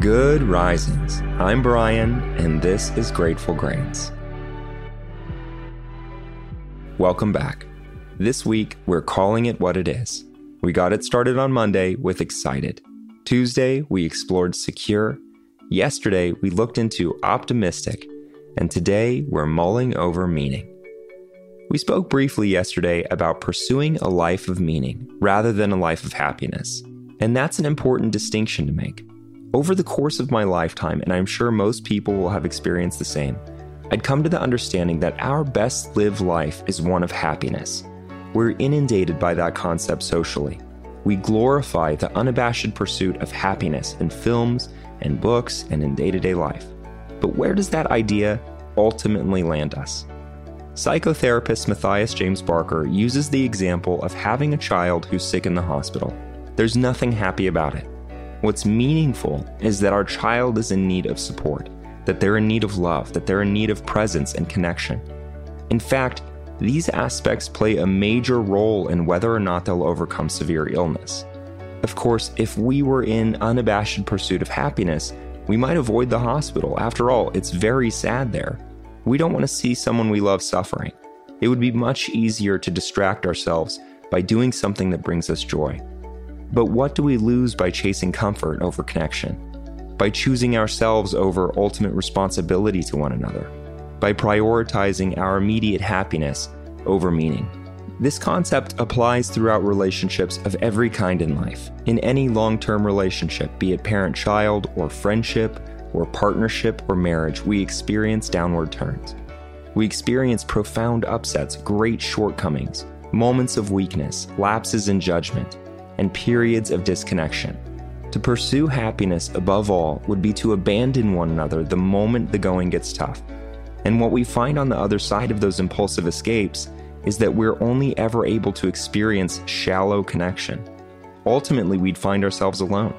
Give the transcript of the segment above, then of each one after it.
Good risings. I'm Brian, and this is Grateful Grains. Welcome back. This week, we're calling it what it is. We got it started on Monday with Excited. Tuesday, we explored Secure. Yesterday, we looked into Optimistic. And today, we're mulling over meaning. We spoke briefly yesterday about pursuing a life of meaning rather than a life of happiness. And that's an important distinction to make. Over the course of my lifetime, and I'm sure most people will have experienced the same, I'd come to the understanding that our best lived life is one of happiness. We're inundated by that concept socially. We glorify the unabashed pursuit of happiness in films and books and in day to day life. But where does that idea ultimately land us? Psychotherapist Matthias James Barker uses the example of having a child who's sick in the hospital. There's nothing happy about it. What's meaningful is that our child is in need of support, that they're in need of love, that they're in need of presence and connection. In fact, these aspects play a major role in whether or not they'll overcome severe illness. Of course, if we were in unabashed pursuit of happiness, we might avoid the hospital. After all, it's very sad there. We don't want to see someone we love suffering. It would be much easier to distract ourselves by doing something that brings us joy. But what do we lose by chasing comfort over connection? By choosing ourselves over ultimate responsibility to one another? By prioritizing our immediate happiness over meaning? This concept applies throughout relationships of every kind in life. In any long term relationship, be it parent child, or friendship, or partnership, or marriage, we experience downward turns. We experience profound upsets, great shortcomings, moments of weakness, lapses in judgment, and periods of disconnection. To pursue happiness above all would be to abandon one another the moment the going gets tough. And what we find on the other side of those impulsive escapes is that we're only ever able to experience shallow connection. Ultimately, we'd find ourselves alone.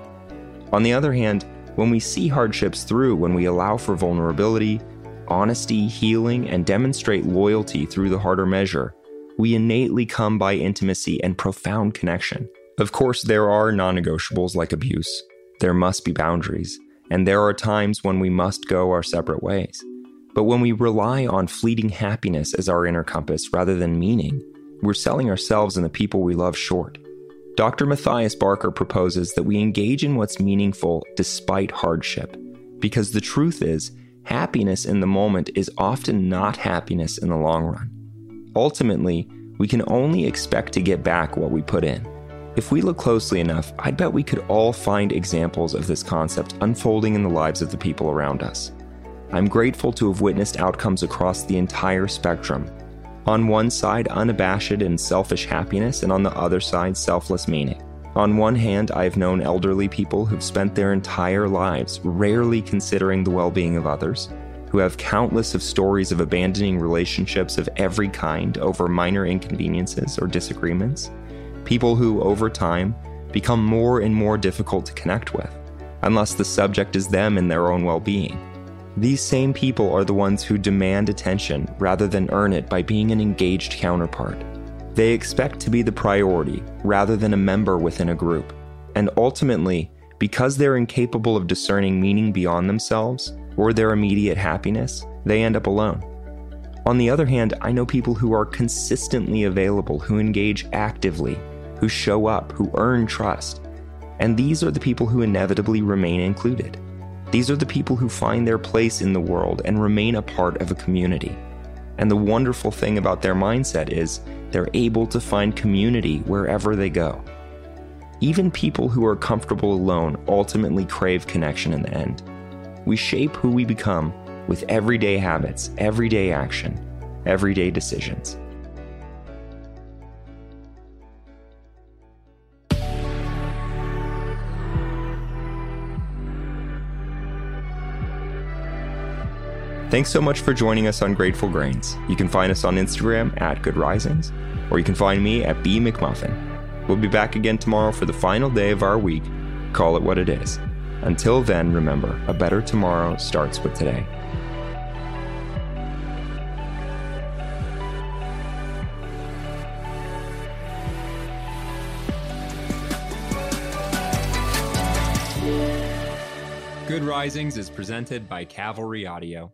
On the other hand, when we see hardships through, when we allow for vulnerability, honesty, healing, and demonstrate loyalty through the harder measure, we innately come by intimacy and profound connection. Of course, there are non negotiables like abuse. There must be boundaries, and there are times when we must go our separate ways. But when we rely on fleeting happiness as our inner compass rather than meaning, we're selling ourselves and the people we love short. Dr. Matthias Barker proposes that we engage in what's meaningful despite hardship, because the truth is, happiness in the moment is often not happiness in the long run. Ultimately, we can only expect to get back what we put in. If we look closely enough, I'd bet we could all find examples of this concept unfolding in the lives of the people around us. I'm grateful to have witnessed outcomes across the entire spectrum. On one side, unabashed and selfish happiness, and on the other side, selfless meaning. On one hand, I've known elderly people who've spent their entire lives rarely considering the well being of others, who have countless of stories of abandoning relationships of every kind over minor inconveniences or disagreements people who, over time, become more and more difficult to connect with, unless the subject is them and their own well being. These same people are the ones who demand attention rather than earn it by being an engaged counterpart. They expect to be the priority rather than a member within a group. And ultimately, because they're incapable of discerning meaning beyond themselves or their immediate happiness, they end up alone. On the other hand, I know people who are consistently available, who engage actively, who show up, who earn trust. And these are the people who inevitably remain included. These are the people who find their place in the world and remain a part of a community. And the wonderful thing about their mindset is they're able to find community wherever they go. Even people who are comfortable alone ultimately crave connection in the end. We shape who we become with everyday habits, everyday action, everyday decisions. Thanks so much for joining us on Grateful Grains. You can find us on Instagram at Good Risings, or you can find me at B McMuffin. We'll be back again tomorrow for the final day of our week. Call it what it is. Until then, remember, a better tomorrow starts with today. Good Risings is presented by Cavalry Audio.